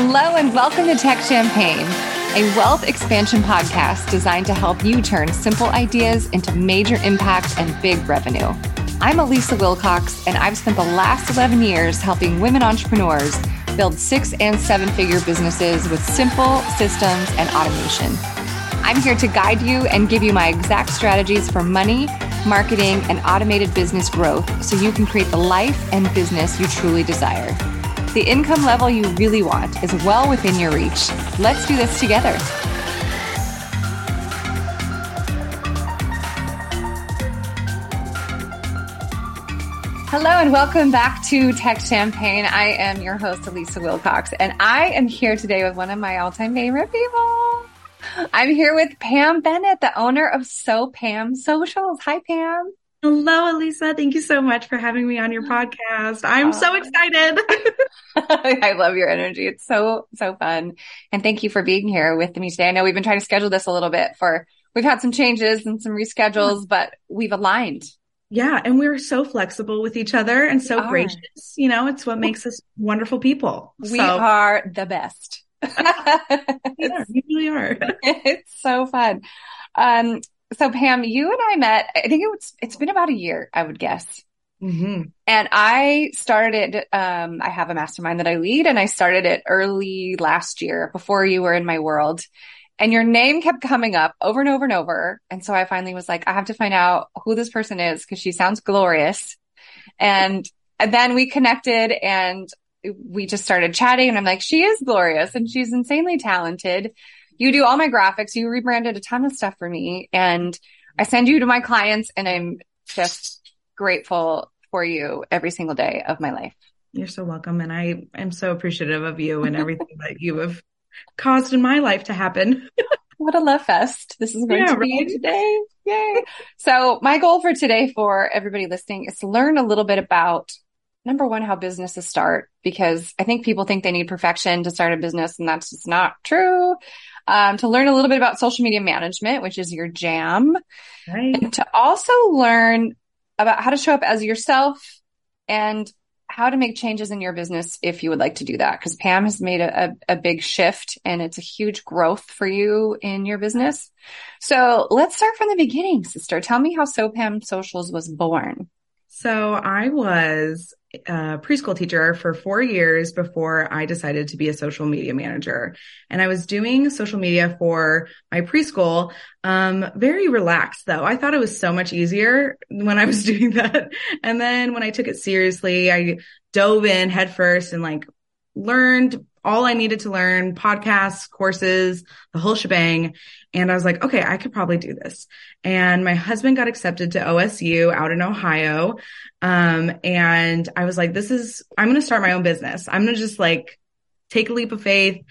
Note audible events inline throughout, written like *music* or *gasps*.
Hello, and welcome to Tech Champagne, a wealth expansion podcast designed to help you turn simple ideas into major impact and big revenue. I'm Elisa Wilcox, and I've spent the last 11 years helping women entrepreneurs build six and seven figure businesses with simple systems and automation. I'm here to guide you and give you my exact strategies for money, marketing, and automated business growth so you can create the life and business you truly desire. The income level you really want is well within your reach. Let's do this together. Hello and welcome back to Tech Champagne. I am your host, Elisa Wilcox, and I am here today with one of my all time favorite people. I'm here with Pam Bennett, the owner of So Pam Socials. Hi, Pam. Hello, Elisa. Thank you so much for having me on your podcast. I'm so excited. *laughs* I love your energy. It's so, so fun. And thank you for being here with me today. I know we've been trying to schedule this a little bit for, we've had some changes and some reschedules, but we've aligned. Yeah. And we're so flexible with each other and so gracious. You know, it's what makes us wonderful people. We so. are the best. *laughs* yeah, we really are. *laughs* it's so fun. Um, so Pam, you and I met, I think it was, it's been about a year, I would guess. Mm-hmm. And I started, um, I have a mastermind that I lead and I started it early last year before you were in my world and your name kept coming up over and over and over. And so I finally was like, I have to find out who this person is because she sounds glorious. And, and then we connected and we just started chatting and I'm like, she is glorious and she's insanely talented you do all my graphics. You rebranded a ton of stuff for me and I send you to my clients and I'm just grateful for you every single day of my life. You're so welcome. And I am so appreciative of you and everything that you have caused in my life to happen. *laughs* what a love fest this is going yeah, to be right? today. Yay. So my goal for today for everybody listening is to learn a little bit about number one, how businesses start, because I think people think they need perfection to start a business and that's just not true um, to learn a little bit about social media management, which is your jam, right. and to also learn about how to show up as yourself and how to make changes in your business if you would like to do that. Because Pam has made a, a, a, big shift and it's a huge growth for you in your business. So let's start from the beginning, sister. Tell me how So Pam Socials was born. So I was a preschool teacher for four years before I decided to be a social media manager. And I was doing social media for my preschool, um, very relaxed though. I thought it was so much easier when I was *laughs* doing that. And then when I took it seriously, I dove in headfirst and like learned all I needed to learn, podcasts, courses, the whole shebang. And I was like, okay, I could probably do this. And my husband got accepted to OSU out in Ohio. Um, and I was like, this is, I'm going to start my own business. I'm going to just like take a leap of faith,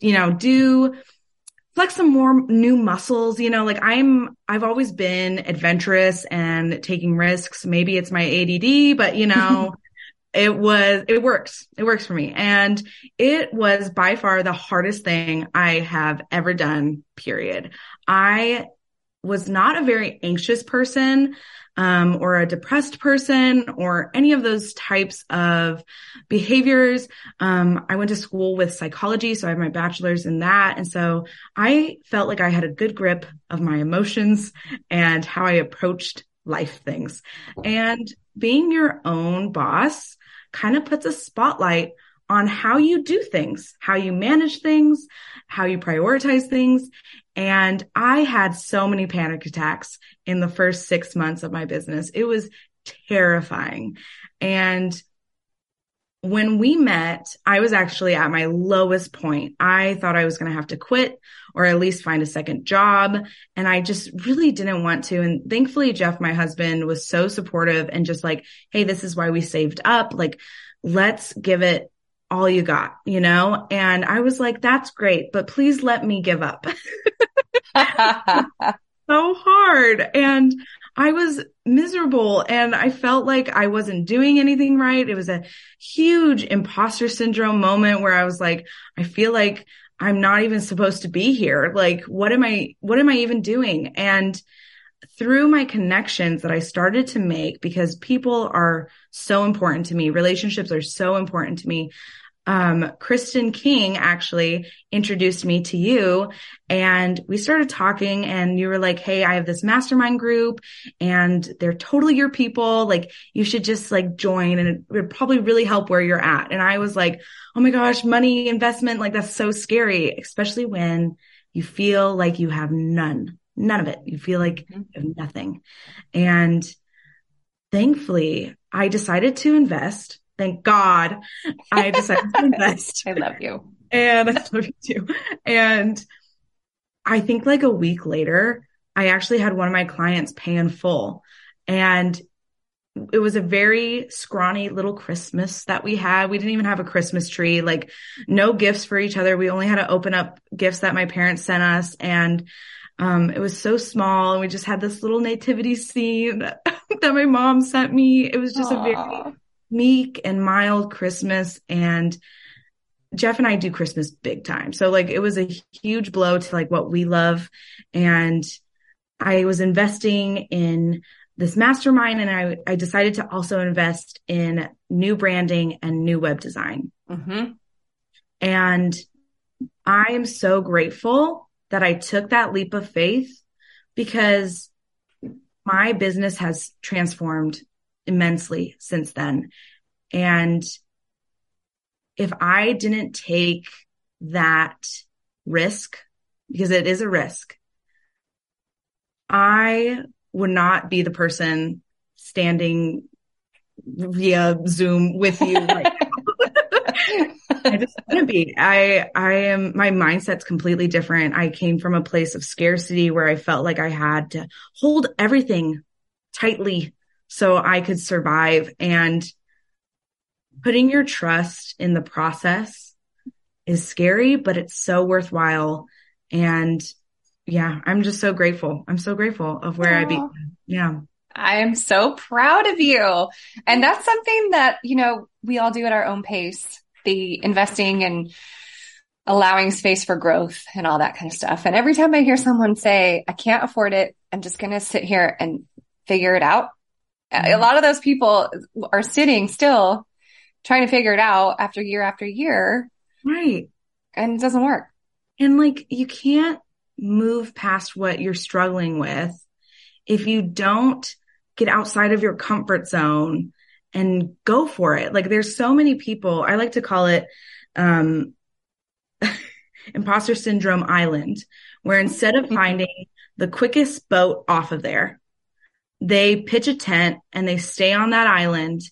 you know, do flex some more new muscles, you know, like I'm, I've always been adventurous and taking risks. Maybe it's my ADD, but you know, *laughs* it was, it works. It works for me. And it was by far the hardest thing I have ever done, period. I was not a very anxious person. Um, or a depressed person or any of those types of behaviors. Um, I went to school with psychology, so I have my bachelor's in that. And so I felt like I had a good grip of my emotions and how I approached life things. And being your own boss kind of puts a spotlight on how you do things, how you manage things, how you prioritize things. And I had so many panic attacks in the first six months of my business. It was terrifying. And when we met, I was actually at my lowest point. I thought I was going to have to quit or at least find a second job. And I just really didn't want to. And thankfully, Jeff, my husband was so supportive and just like, Hey, this is why we saved up. Like, let's give it all you got, you know? And I was like, that's great, but please let me give up. *laughs* *laughs* so hard. And I was miserable and I felt like I wasn't doing anything right. It was a huge imposter syndrome moment where I was like, I feel like I'm not even supposed to be here. Like, what am I, what am I even doing? And through my connections that I started to make because people are so important to me, relationships are so important to me. Um, Kristen King actually introduced me to you and we started talking and you were like, Hey, I have this mastermind group and they're totally your people. Like you should just like join and it would probably really help where you're at. And I was like, Oh my gosh, money investment. Like that's so scary, especially when you feel like you have none, none of it. You feel like mm-hmm. you have nothing. And thankfully I decided to invest thank God I decided to invest. *laughs* I love you. And I love you too. And I think like a week later, I actually had one of my clients pay in full. And it was a very scrawny little Christmas that we had. We didn't even have a Christmas tree, like no gifts for each other. We only had to open up gifts that my parents sent us. And um, it was so small and we just had this little nativity scene *laughs* that my mom sent me. It was just Aww. a very meek and mild Christmas and Jeff and I do Christmas big time. So like it was a huge blow to like what we love. And I was investing in this mastermind and I, I decided to also invest in new branding and new web design. Mm-hmm. And I am so grateful that I took that leap of faith because my business has transformed immensely since then. And if I didn't take that risk, because it is a risk, I would not be the person standing via Zoom with you right *laughs* I just want to be. I I am my mindset's completely different. I came from a place of scarcity where I felt like I had to hold everything tightly so I could survive and putting your trust in the process is scary, but it's so worthwhile. And yeah, I'm just so grateful. I'm so grateful of where Aww. I began. Yeah. I am so proud of you. And that's something that, you know, we all do at our own pace, the investing and allowing space for growth and all that kind of stuff. And every time I hear someone say, I can't afford it, I'm just going to sit here and figure it out a lot of those people are sitting still trying to figure it out after year after year. Right. And it doesn't work. And like you can't move past what you're struggling with if you don't get outside of your comfort zone and go for it. Like there's so many people, I like to call it um *laughs* imposter syndrome island, where instead of finding the quickest boat off of there, they pitch a tent and they stay on that island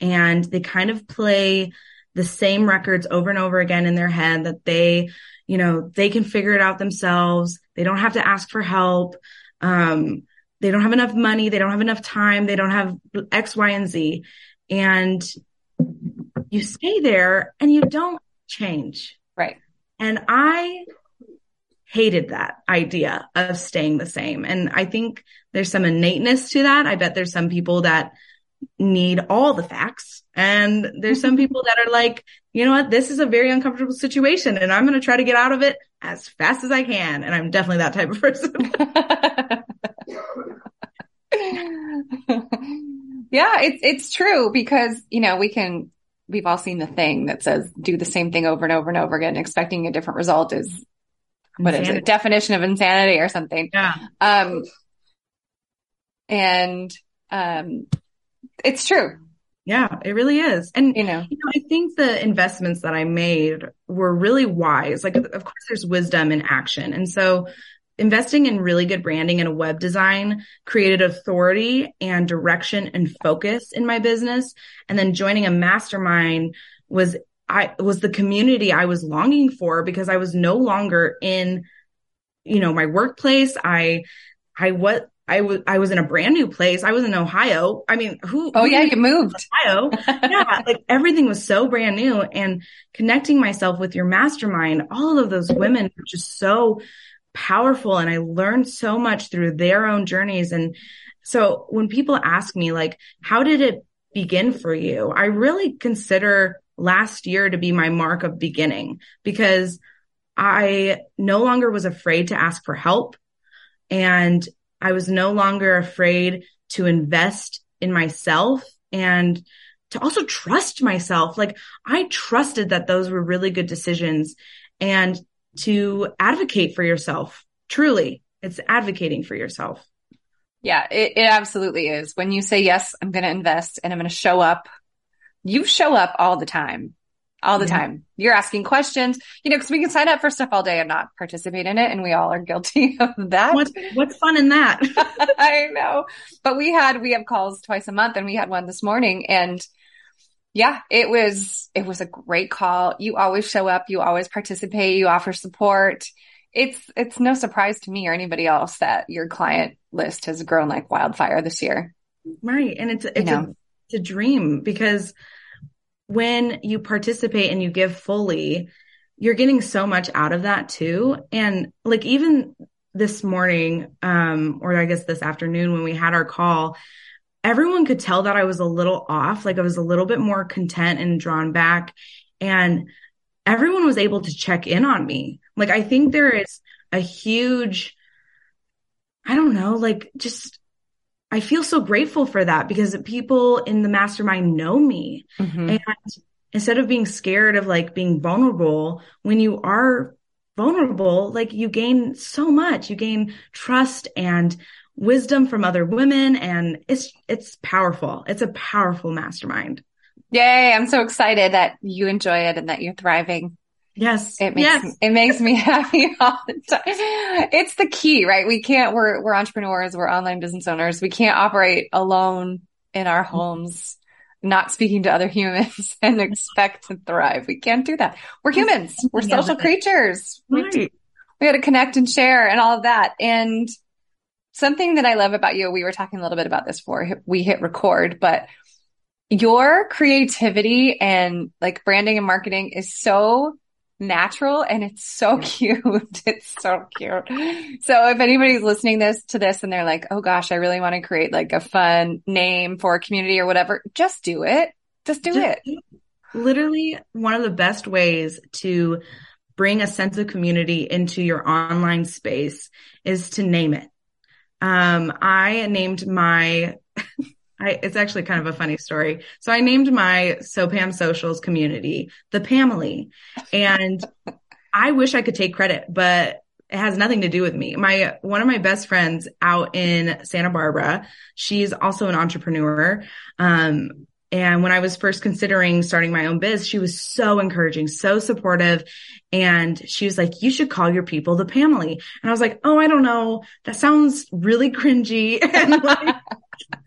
and they kind of play the same records over and over again in their head that they, you know, they can figure it out themselves. They don't have to ask for help. Um, they don't have enough money. They don't have enough time. They don't have X, Y, and Z. And you stay there and you don't change. Right. And I hated that idea of staying the same. And I think there's some innateness to that. I bet there's some people that need all the facts. And there's some *laughs* people that are like, you know what? This is a very uncomfortable situation and I'm going to try to get out of it as fast as I can. And I'm definitely that type of person. *laughs* yeah, it's, it's true because, you know, we can, we've all seen the thing that says do the same thing over and over and over again, expecting a different result is what insanity. is it? Definition of insanity or something. Yeah. Um, and, um, it's true. Yeah, it really is. And, you know, you know, I think the investments that I made were really wise. Like, of course, there's wisdom in action. And so investing in really good branding and a web design created authority and direction and focus in my business. And then joining a mastermind was I was the community I was longing for because I was no longer in, you know, my workplace. I, I what I was I was in a brand new place. I was in Ohio. I mean, who? Oh who yeah, you moved *laughs* Ohio. yeah, like everything was so brand new, and connecting myself with your mastermind. All of those women were just so powerful, and I learned so much through their own journeys. And so when people ask me like, how did it begin for you? I really consider last year to be my mark of beginning because I no longer was afraid to ask for help and I was no longer afraid to invest in myself and to also trust myself. Like I trusted that those were really good decisions and to advocate for yourself. Truly, it's advocating for yourself. Yeah, it, it absolutely is. When you say, yes, I'm going to invest and I'm going to show up, you show up all the time all the yeah. time. You're asking questions, you know, because we can sign up for stuff all day and not participate in it. And we all are guilty *laughs* of that. What's, what's fun in that? *laughs* I know. But we had, we have calls twice a month and we had one this morning and yeah, it was, it was a great call. You always show up. You always participate. You offer support. It's, it's no surprise to me or anybody else that your client list has grown like wildfire this year. Right. And it's, it's, you know? a, a dream because when you participate and you give fully, you're getting so much out of that too. And like even this morning, um, or I guess this afternoon when we had our call, everyone could tell that I was a little off. Like I was a little bit more content and drawn back. And everyone was able to check in on me. Like I think there is a huge, I don't know, like just I feel so grateful for that because people in the mastermind know me. Mm-hmm. And instead of being scared of like being vulnerable, when you are vulnerable, like you gain so much. You gain trust and wisdom from other women and it's it's powerful. It's a powerful mastermind. Yay, I'm so excited that you enjoy it and that you're thriving. Yes. It makes, yes. it makes me *laughs* happy all the time. It's the key, right? We can't, we're, we're entrepreneurs, we're online business owners. We can't operate alone in our homes, not speaking to other humans *laughs* and expect to thrive. We can't do that. We're humans. We're social creatures. Right. We, we got to connect and share and all of that. And something that I love about you, we were talking a little bit about this before we hit record, but your creativity and like branding and marketing is so natural and it's so *laughs* cute. it's so cute. So if anybody's listening this to this and they're like, Oh gosh, I really want to create like a fun name for a community or whatever, just do it. Just do just, it. Literally one of the best ways to bring a sense of community into your online space is to name it. Um, I named my *laughs* I, it's actually kind of a funny story. So I named my SoPam Socials community the Pamily. And I wish I could take credit, but it has nothing to do with me. My, one of my best friends out in Santa Barbara, she's also an entrepreneur. Um, and when I was first considering starting my own biz, she was so encouraging, so supportive. And she was like, you should call your people the Pamily. And I was like, oh, I don't know. That sounds really cringy. *laughs* and like,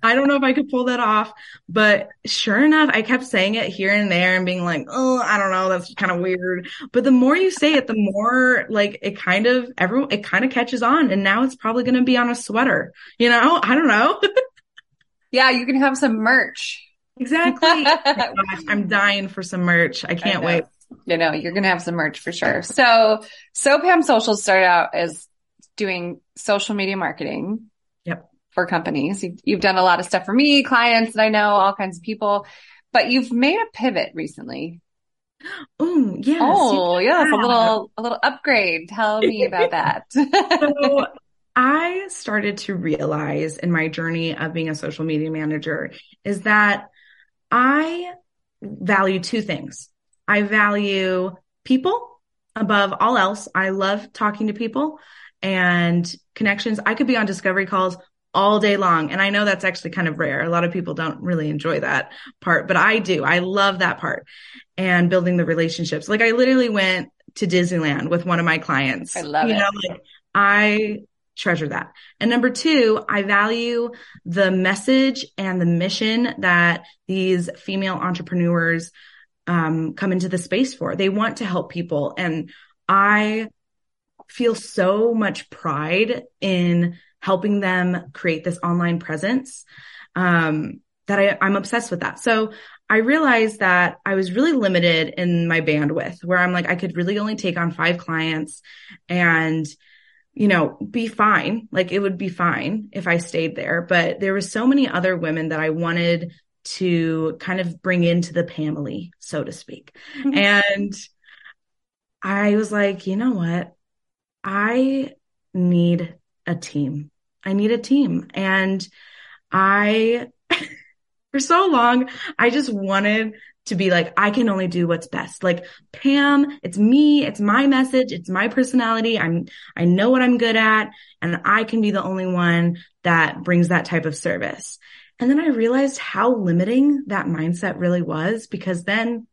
I don't know if I could pull that off, but sure enough, I kept saying it here and there and being like, oh, I don't know, that's kind of weird. But the more you say it, the more like it kind of everyone it kind of catches on, and now it's probably going to be on a sweater. You know, I don't know. *laughs* yeah, you can have some merch. Exactly. *laughs* oh I'm dying for some merch. I can't I wait. You know, you're going to have some merch for sure. So, SoPam Social started out as doing social media marketing for companies. You've, you've done a lot of stuff for me, clients that I know, all kinds of people, but you've made a pivot recently. *gasps* Oh, yes. Oh, yeah. a little, a little upgrade. Tell me *laughs* about that. *laughs* so I started to realize in my journey of being a social media manager is that I value two things. I value people above all else. I love talking to people and connections. I could be on discovery calls all day long. And I know that's actually kind of rare. A lot of people don't really enjoy that part, but I do. I love that part and building the relationships. Like I literally went to Disneyland with one of my clients. I love you it. Know, like I treasure that. And number two, I value the message and the mission that these female entrepreneurs um, come into the space for. They want to help people. And I feel so much pride in helping them create this online presence. Um, that I, I'm obsessed with that. So I realized that I was really limited in my bandwidth where I'm like, I could really only take on five clients and, you know, be fine. Like it would be fine if I stayed there. But there were so many other women that I wanted to kind of bring into the family, so to speak. Mm-hmm. And I was like, you know what? I need a team. I need a team. And I *laughs* for so long, I just wanted to be like, I can only do what's best. Like Pam, it's me, it's my message, it's my personality. I'm, I know what I'm good at and I can be the only one that brings that type of service. And then I realized how limiting that mindset really was because then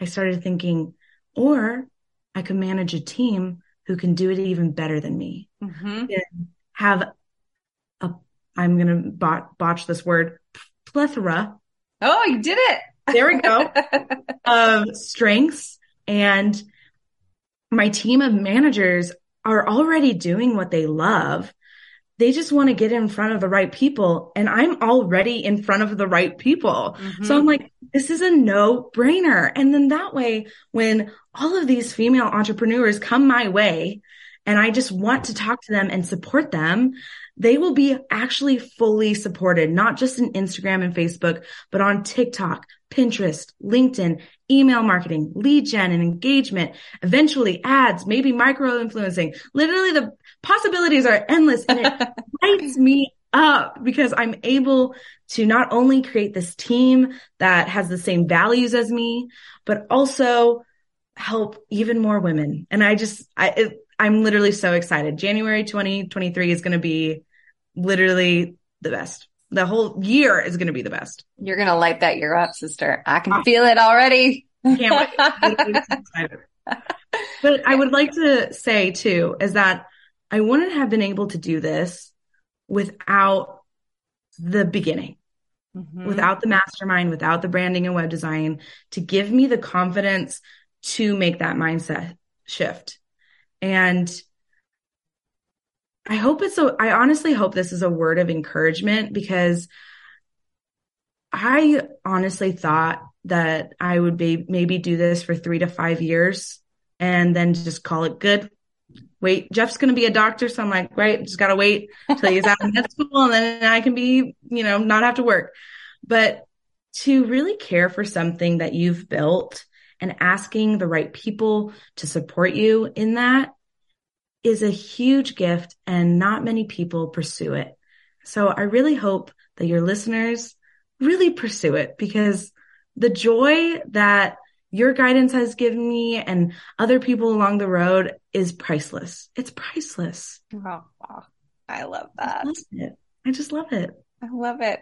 I started thinking, or I could manage a team who can do it even better than me. Mm-hmm. Have I'm going to bot, botch this word, plethora. Oh, you did it. There we go. *laughs* of strengths and my team of managers are already doing what they love. They just want to get in front of the right people and I'm already in front of the right people. Mm-hmm. So I'm like, this is a no brainer. And then that way, when all of these female entrepreneurs come my way and I just want to talk to them and support them, they will be actually fully supported, not just in Instagram and Facebook, but on TikTok, Pinterest, LinkedIn, email marketing, lead gen and engagement, eventually ads, maybe micro influencing. Literally the possibilities are endless and it *laughs* lights me up because I'm able to not only create this team that has the same values as me, but also help even more women. And I just, I, it, I'm literally so excited. January 2023 is going to be literally the best. The whole year is going to be the best. You're going to light that year up, sister. I can feel it already. Can't wait. *laughs* but I would like to say too, is that I wouldn't have been able to do this without the beginning. Mm-hmm. Without the mastermind, without the branding and web design to give me the confidence to make that mindset shift. And I hope it's a, I honestly hope this is a word of encouragement because I honestly thought that I would be maybe do this for three to five years and then just call it good. Wait, Jeff's going to be a doctor. So I'm like, great, just got to wait till he's out of med school and then I can be, you know, not have to work. But to really care for something that you've built and asking the right people to support you in that is a huge gift and not many people pursue it. So I really hope that your listeners really pursue it because the joy that your guidance has given me and other people along the road is priceless. It's priceless. Oh, I love that. I, love I just love it. I love it.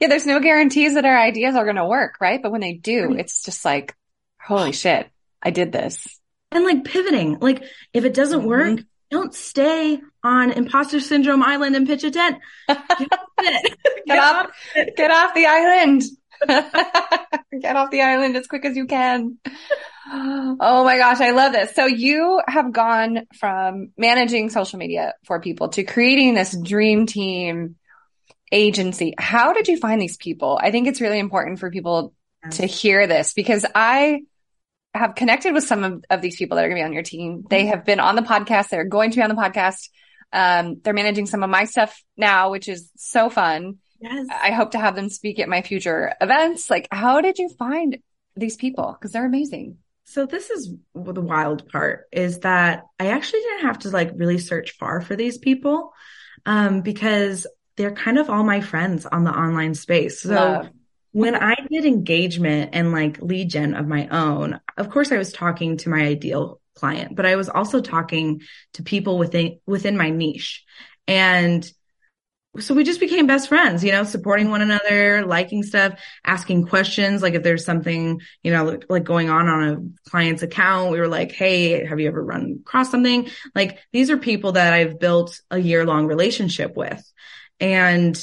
Yeah, there's no guarantees that our ideas are going to work, right? But when they do, right. it's just like, holy shit, I did this. And like pivoting, like if it doesn't mm-hmm. work, don't stay on imposter syndrome island and pitch a tent. *laughs* Get, get, get off, off get off the island. *laughs* get off the island as quick as you can. Oh my gosh, I love this. So you have gone from managing social media for people to creating this dream team agency. How did you find these people? I think it's really important for people to hear this because I have connected with some of, of these people that are going to be on your team. They have been on the podcast. They're going to be on the podcast. Um, they're managing some of my stuff now, which is so fun. Yes. I hope to have them speak at my future events. Like, how did you find these people? Cause they're amazing. So this is the wild part is that I actually didn't have to like really search far for these people. Um, because they're kind of all my friends on the online space. So Love when I did engagement and like lead gen of my own, of course I was talking to my ideal client, but I was also talking to people within, within my niche. And so we just became best friends, you know, supporting one another, liking stuff, asking questions. Like if there's something, you know, like going on on a client's account, we were like, Hey, have you ever run across something? Like these are people that I've built a year long relationship with. And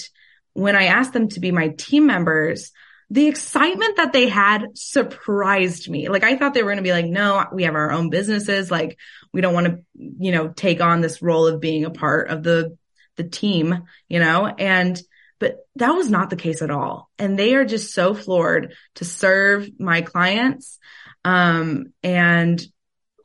when I asked them to be my team members, the excitement that they had surprised me. Like I thought they were going to be like, no, we have our own businesses. Like we don't want to, you know, take on this role of being a part of the, the team, you know, and, but that was not the case at all. And they are just so floored to serve my clients. Um, and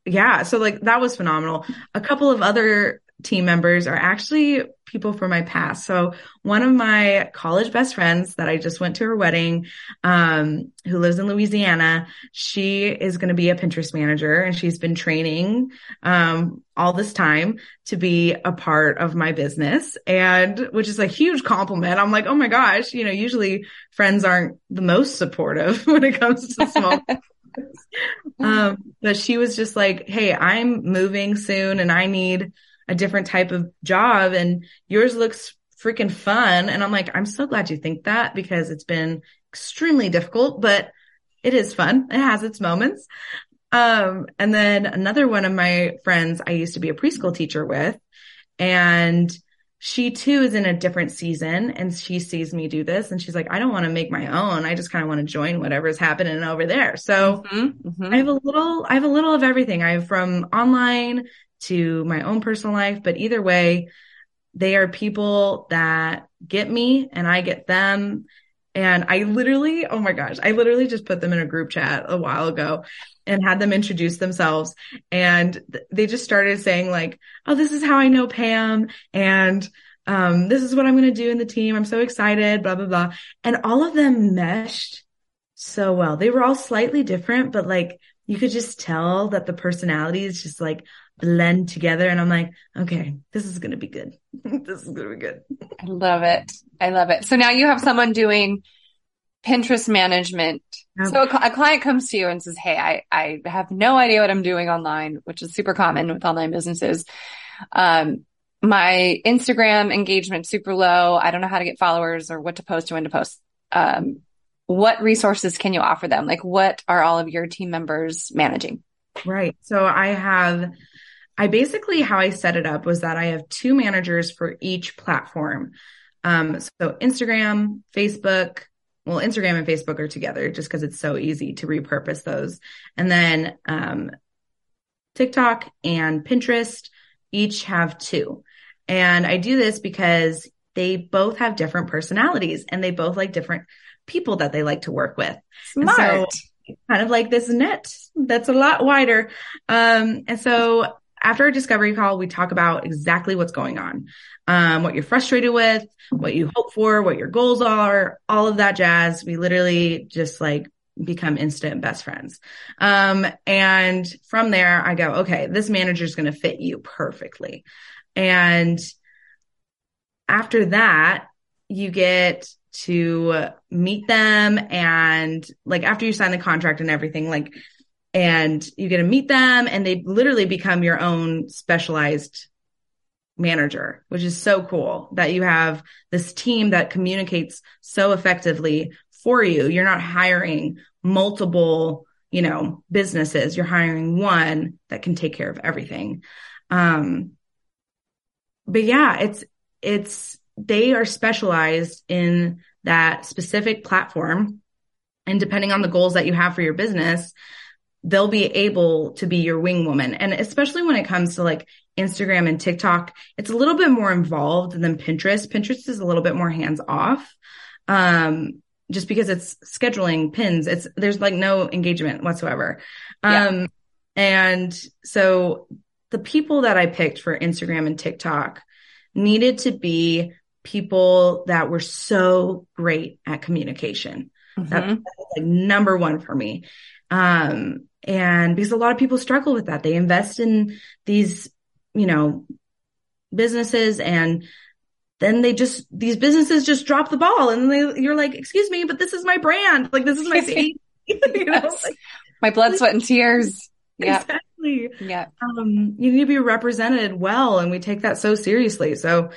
yeah, so like that was phenomenal. A couple of other team members are actually people from my past. So one of my college best friends that I just went to her wedding, um, who lives in Louisiana, she is going to be a Pinterest manager and she's been training, um, all this time to be a part of my business and which is a huge compliment. I'm like, Oh my gosh, you know, usually friends aren't the most supportive *laughs* when it comes to small *laughs* um, but she was just like, Hey, I'm moving soon and I need a different type of job and yours looks freaking fun. And I'm like, I'm so glad you think that because it's been extremely difficult, but it is fun. It has its moments. Um, and then another one of my friends I used to be a preschool teacher with and she too is in a different season and she sees me do this and she's like, I don't want to make my own. I just kind of want to join whatever's happening over there. So mm-hmm, mm-hmm. I have a little, I have a little of everything. I have from online to my own personal life. But either way, they are people that get me and I get them. And I literally, oh my gosh, I literally just put them in a group chat a while ago and had them introduce themselves. And they just started saying like, Oh, this is how I know Pam. And, um, this is what I'm going to do in the team. I'm so excited, blah, blah, blah. And all of them meshed so well. They were all slightly different, but like you could just tell that the personalities just like blend together. And I'm like, okay, this is going to be good. *laughs* this is going to be good. I love it. I love it. So now you have someone doing Pinterest management. Okay. So a, a, client comes to you and says, Hey, I, I have no idea what I'm doing online, which is super common with online businesses. Um, my Instagram engagement super low. I don't know how to get followers or what to post or when to post. Um, what resources can you offer them? Like what are all of your team members managing? Right. So I have I basically, how I set it up was that I have two managers for each platform. Um, so Instagram, Facebook, well, Instagram and Facebook are together just because it's so easy to repurpose those. And then, um, TikTok and Pinterest each have two. And I do this because they both have different personalities and they both like different people that they like to work with. Smart. So, kind of like this net that's a lot wider. Um, and so after a discovery call, we talk about exactly what's going on, um, what you're frustrated with, what you hope for, what your goals are, all of that jazz. We literally just like become instant best friends. Um, and from there, I go, okay, this manager is going to fit you perfectly. And after that, you get to meet them and like after you sign the contract and everything, like and you get to meet them and they literally become your own specialized manager, which is so cool that you have this team that communicates so effectively for you. You're not hiring multiple, you know, businesses. You're hiring one that can take care of everything. Um, but yeah, it's, it's, they are specialized in that specific platform. And depending on the goals that you have for your business, they'll be able to be your wing woman. And especially when it comes to like Instagram and TikTok, it's a little bit more involved than Pinterest. Pinterest is a little bit more hands off. Um, just because it's scheduling pins, it's, there's like no engagement whatsoever. Yeah. Um, and so the people that I picked for Instagram and TikTok needed to be people that were so great at communication. Mm-hmm. That, that like number one for me. Um, and because a lot of people struggle with that, they invest in these, you know, businesses and then they just, these businesses just drop the ball and they, you're like, excuse me, but this is my brand. Like, this is my *laughs* baby. *laughs* you know, like, my blood, sweat and tears. *laughs* Yeah. Exactly. Yeah. Um, you need to be represented well and we take that so seriously. So,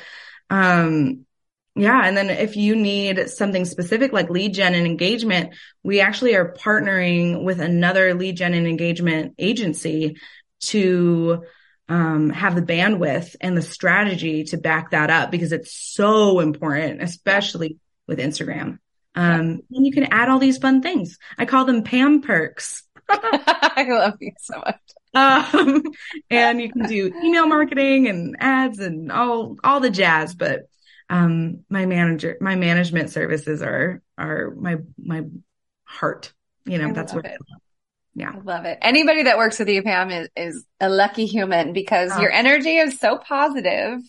um, yeah. And then if you need something specific like lead gen and engagement, we actually are partnering with another lead gen and engagement agency to um, have the bandwidth and the strategy to back that up because it's so important, especially with Instagram. Um, and you can add all these fun things. I call them Pam perks. *laughs* *laughs* I love you so much. Um, and you can do email marketing and ads and all, all the jazz, but um, my manager, my management services are, are my, my heart. You know, I that's what it. Yeah. I love it. Anybody that works with you, Pam, is, is a lucky human because oh. your energy is so positive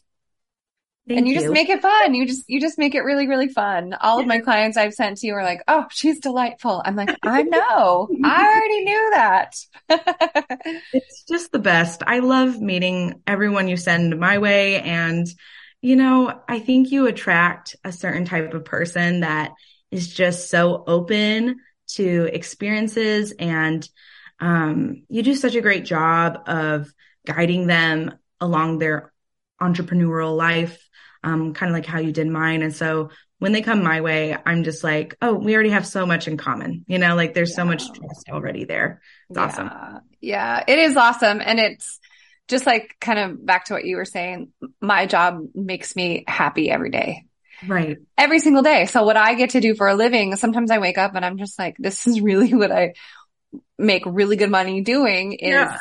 Thank and you, you, just make it fun. You just, you just make it really, really fun. All of my clients I've sent to you are like, Oh, she's delightful. I'm like, I *laughs* know. I already knew that. *laughs* it's just the best. I love meeting everyone you send my way. And, you know, I think you attract a certain type of person that is just so open to experiences and, um, you do such a great job of guiding them along their entrepreneurial life um, kind of like how you did mine. And so when they come my way, I'm just like, oh, we already have so much in common. You know, like there's yeah. so much trust already there. It's yeah. awesome. Yeah, it is awesome. And it's just like kind of back to what you were saying. My job makes me happy every day. Right. Every single day. So what I get to do for a living, sometimes I wake up and I'm just like, this is really *laughs* what I make really good money doing is yeah.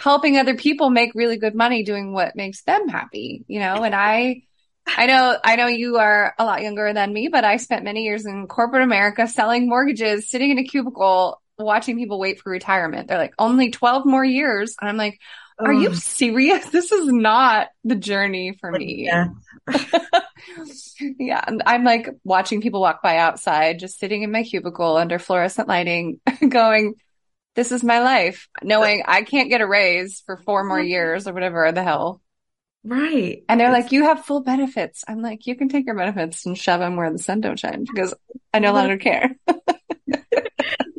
helping other people make really good money doing what makes them happy, you know, and I, I know, I know you are a lot younger than me, but I spent many years in corporate America selling mortgages, sitting in a cubicle, watching people wait for retirement. They're like, only 12 more years. And I'm like, are you um, serious? *laughs* This is not the journey for me. Yeah. *laughs* yeah. I'm like watching people walk by outside, just sitting in my cubicle under fluorescent lighting, *laughs* going, this is my life, knowing I can't get a raise for four more years or whatever the hell. Right. And they're like, you have full benefits. I'm like, you can take your benefits and shove them where the sun don't shine because I no longer care.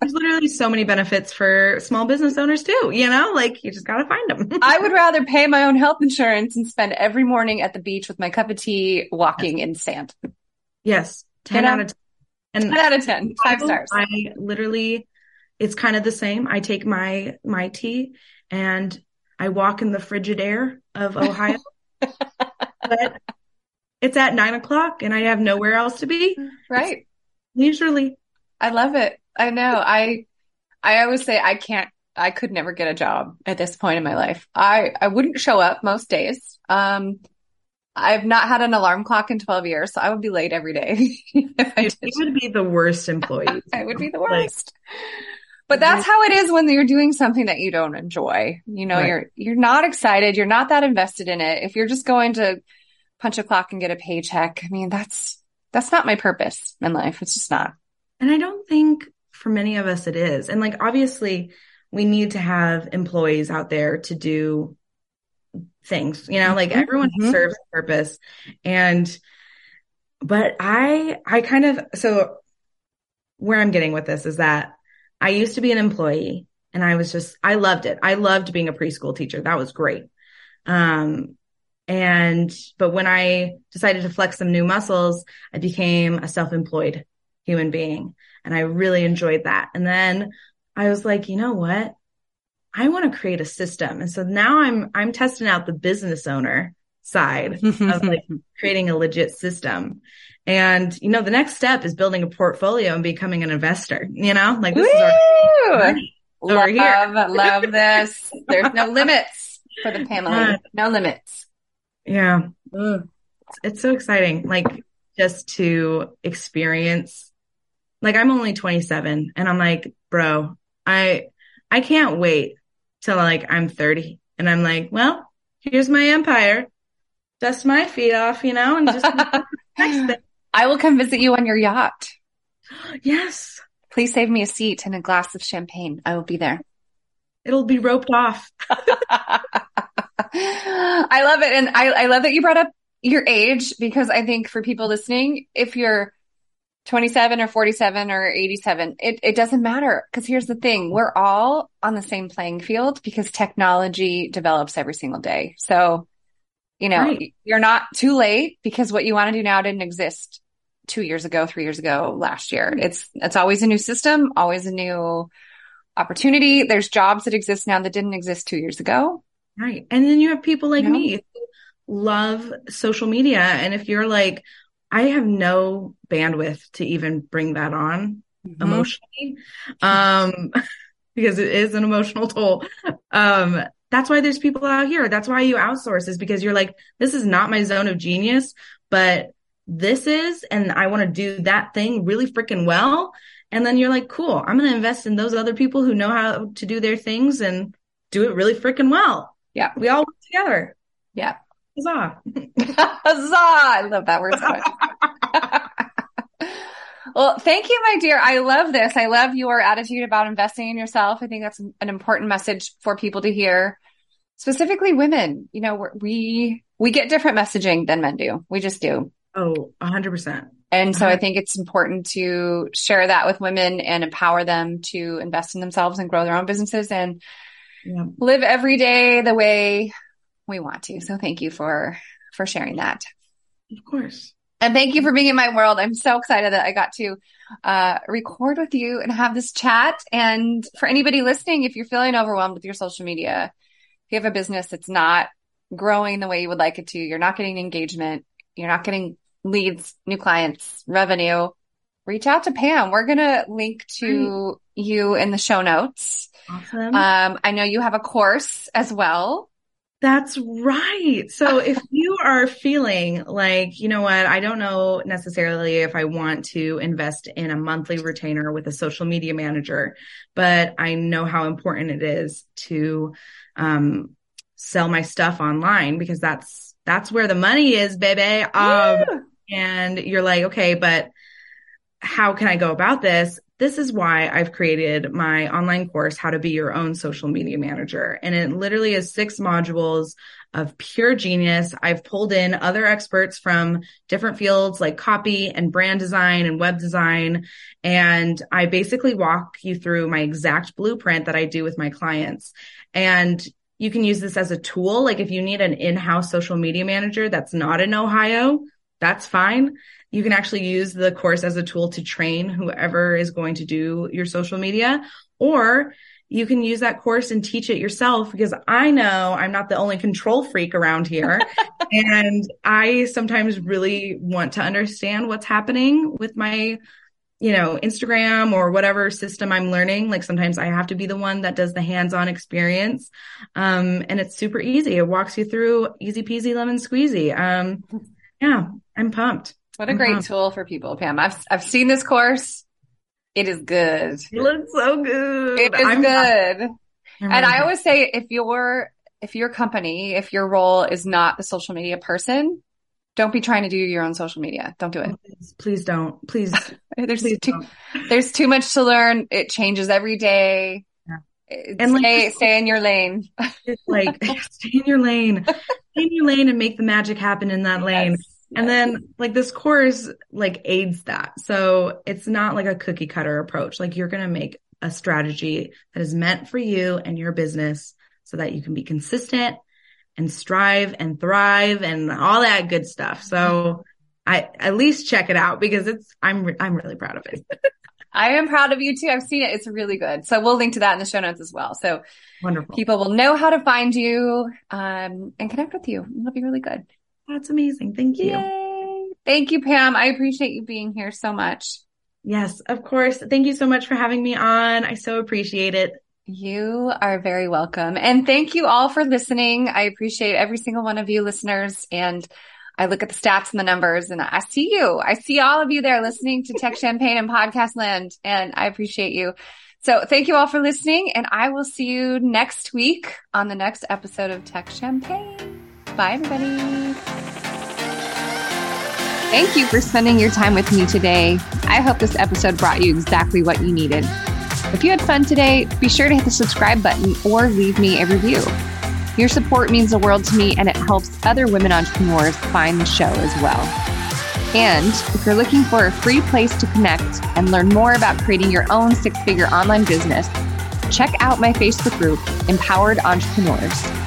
There's literally so many benefits for small business owners too. You know, like you just got to find them. I would *laughs* rather pay my own health insurance and spend every morning at the beach with my cup of tea walking yes. in sand. Yes. 10 you know? out of 10. And 10 out of 10. Five stars. I literally, it's kind of the same. I take my, my tea and I walk in the frigid air of Ohio *laughs* but it's at nine o'clock and I have nowhere else to be. Right. It's leisurely. I love it. I know. I, I always say I can't, I could never get a job at this point in my life. I, I wouldn't show up most days. Um, I've not had an alarm clock in 12 years, so I would be late every day. *laughs* I. You would be the worst employee. *laughs* I would be the worst. Like, but that's how it is when you're doing something that you don't enjoy. You know, right. you're, you're not excited. You're not that invested in it. If you're just going to punch a clock and get a paycheck, I mean, that's, that's not my purpose in life. It's just not. And I don't think for many of us it is. And like, obviously we need to have employees out there to do things, you know, like mm-hmm. everyone mm-hmm. serves a purpose. And, but I, I kind of, so where I'm getting with this is that I used to be an employee and I was just, I loved it. I loved being a preschool teacher. That was great. Um, and, but when I decided to flex some new muscles, I became a self-employed human being and I really enjoyed that. And then I was like, you know what? I want to create a system. And so now I'm, I'm testing out the business owner side of like *laughs* creating a legit system. And, you know, the next step is building a portfolio and becoming an investor, you know, like this Woo! is our love, here. love this. There's no limits for the Pamily. No limits. Yeah. It's so exciting. Like just to experience, like I'm only 27 and I'm like, bro, I, I can't wait till like I'm 30 and I'm like, well, here's my empire. Dust my feet off, you know, and just *laughs* next thing. I will come visit you on your yacht. Yes. Please save me a seat and a glass of champagne. I will be there. It'll be roped off. *laughs* I love it. And I, I love that you brought up your age because I think for people listening, if you're 27 or 47 or 87, it, it doesn't matter. Cause here's the thing. We're all on the same playing field because technology develops every single day. So, you know, right. you're not too late because what you want to do now didn't exist two years ago, three years ago, last year. It's, it's always a new system, always a new opportunity. There's jobs that exist now that didn't exist two years ago. Right. And then you have people like you know? me who love social media. And if you're like, I have no bandwidth to even bring that on mm-hmm. emotionally, um, *laughs* because it is an emotional toll. Um, that's why there's people out here. That's why you outsource is because you're like, this is not my zone of genius, but this is, and I want to do that thing really freaking well. And then you're like, cool, I'm going to invest in those other people who know how to do their things and do it really freaking well. Yeah. We all work together. Yeah. Huzzah. *laughs* Huzzah. I love that word so much. *laughs* well, thank you, my dear. I love this. I love your attitude about investing in yourself. I think that's an important message for people to hear, specifically women. You know, we, we get different messaging than men do. We just do. Oh, a hundred percent. And so I uh-huh. think it's important to share that with women and empower them to invest in themselves and grow their own businesses and yeah. live every day the way we want to. So thank you for, for sharing that. Of course. And thank you for being in my world. I'm so excited that I got to uh, record with you and have this chat. And for anybody listening, if you're feeling overwhelmed with your social media, if you have a business that's not growing the way you would like it to, you're not getting engagement, you're not getting leads, new clients, revenue, reach out to Pam. We're going to link to you in the show notes. Awesome. Um, I know you have a course as well. That's right. So *laughs* if you are feeling like, you know what, I don't know necessarily if I want to invest in a monthly retainer with a social media manager, but I know how important it is to um, sell my stuff online because that's that's where the money is, baby. Um, and you're like, okay, but how can I go about this? This is why I've created my online course, How to Be Your Own Social Media Manager. And it literally is six modules of pure genius. I've pulled in other experts from different fields like copy and brand design and web design. And I basically walk you through my exact blueprint that I do with my clients. And you can use this as a tool. Like if you need an in-house social media manager that's not in Ohio, that's fine. You can actually use the course as a tool to train whoever is going to do your social media, or you can use that course and teach it yourself because I know I'm not the only control freak around here. *laughs* and I sometimes really want to understand what's happening with my, you know, Instagram or whatever system I'm learning. Like sometimes I have to be the one that does the hands-on experience. Um, and it's super easy. It walks you through easy peasy lemon squeezy. Um, *laughs* yeah, I'm pumped. What a I'm great pumped. tool for people, Pam. I've I've seen this course. It is good. It looks so good. It is I'm good. and I always say if your if your company, if your role is not the social media person, don't be trying to do your own social media. Don't do it. Please, please don't. Please. *laughs* there's please too don't. there's too much to learn. It changes every day. And stay, like, stay in your lane. like *laughs* stay in your lane, *laughs* stay in your lane and make the magic happen in that lane. Yes. And then like this course like aids that. So it's not like a cookie cutter approach. Like you're going to make a strategy that is meant for you and your business so that you can be consistent and strive and thrive and all that good stuff. So I at least check it out because it's I'm I'm really proud of it. *laughs* I am proud of you too. I've seen it. It's really good. So we'll link to that in the show notes as well. So wonderful. People will know how to find you um, and connect with you. It'll be really good. That's amazing. Thank you. Yay. Thank you, Pam. I appreciate you being here so much. Yes, of course. Thank you so much for having me on. I so appreciate it. You are very welcome. And thank you all for listening. I appreciate every single one of you listeners and I look at the stats and the numbers and I see you. I see all of you there listening to Tech Champagne and Podcast Land and I appreciate you. So thank you all for listening and I will see you next week on the next episode of Tech Champagne. Bye everybody. Thank you for spending your time with me today. I hope this episode brought you exactly what you needed. If you had fun today, be sure to hit the subscribe button or leave me a review. Your support means the world to me and it helps other women entrepreneurs find the show as well. And if you're looking for a free place to connect and learn more about creating your own six figure online business, check out my Facebook group, Empowered Entrepreneurs.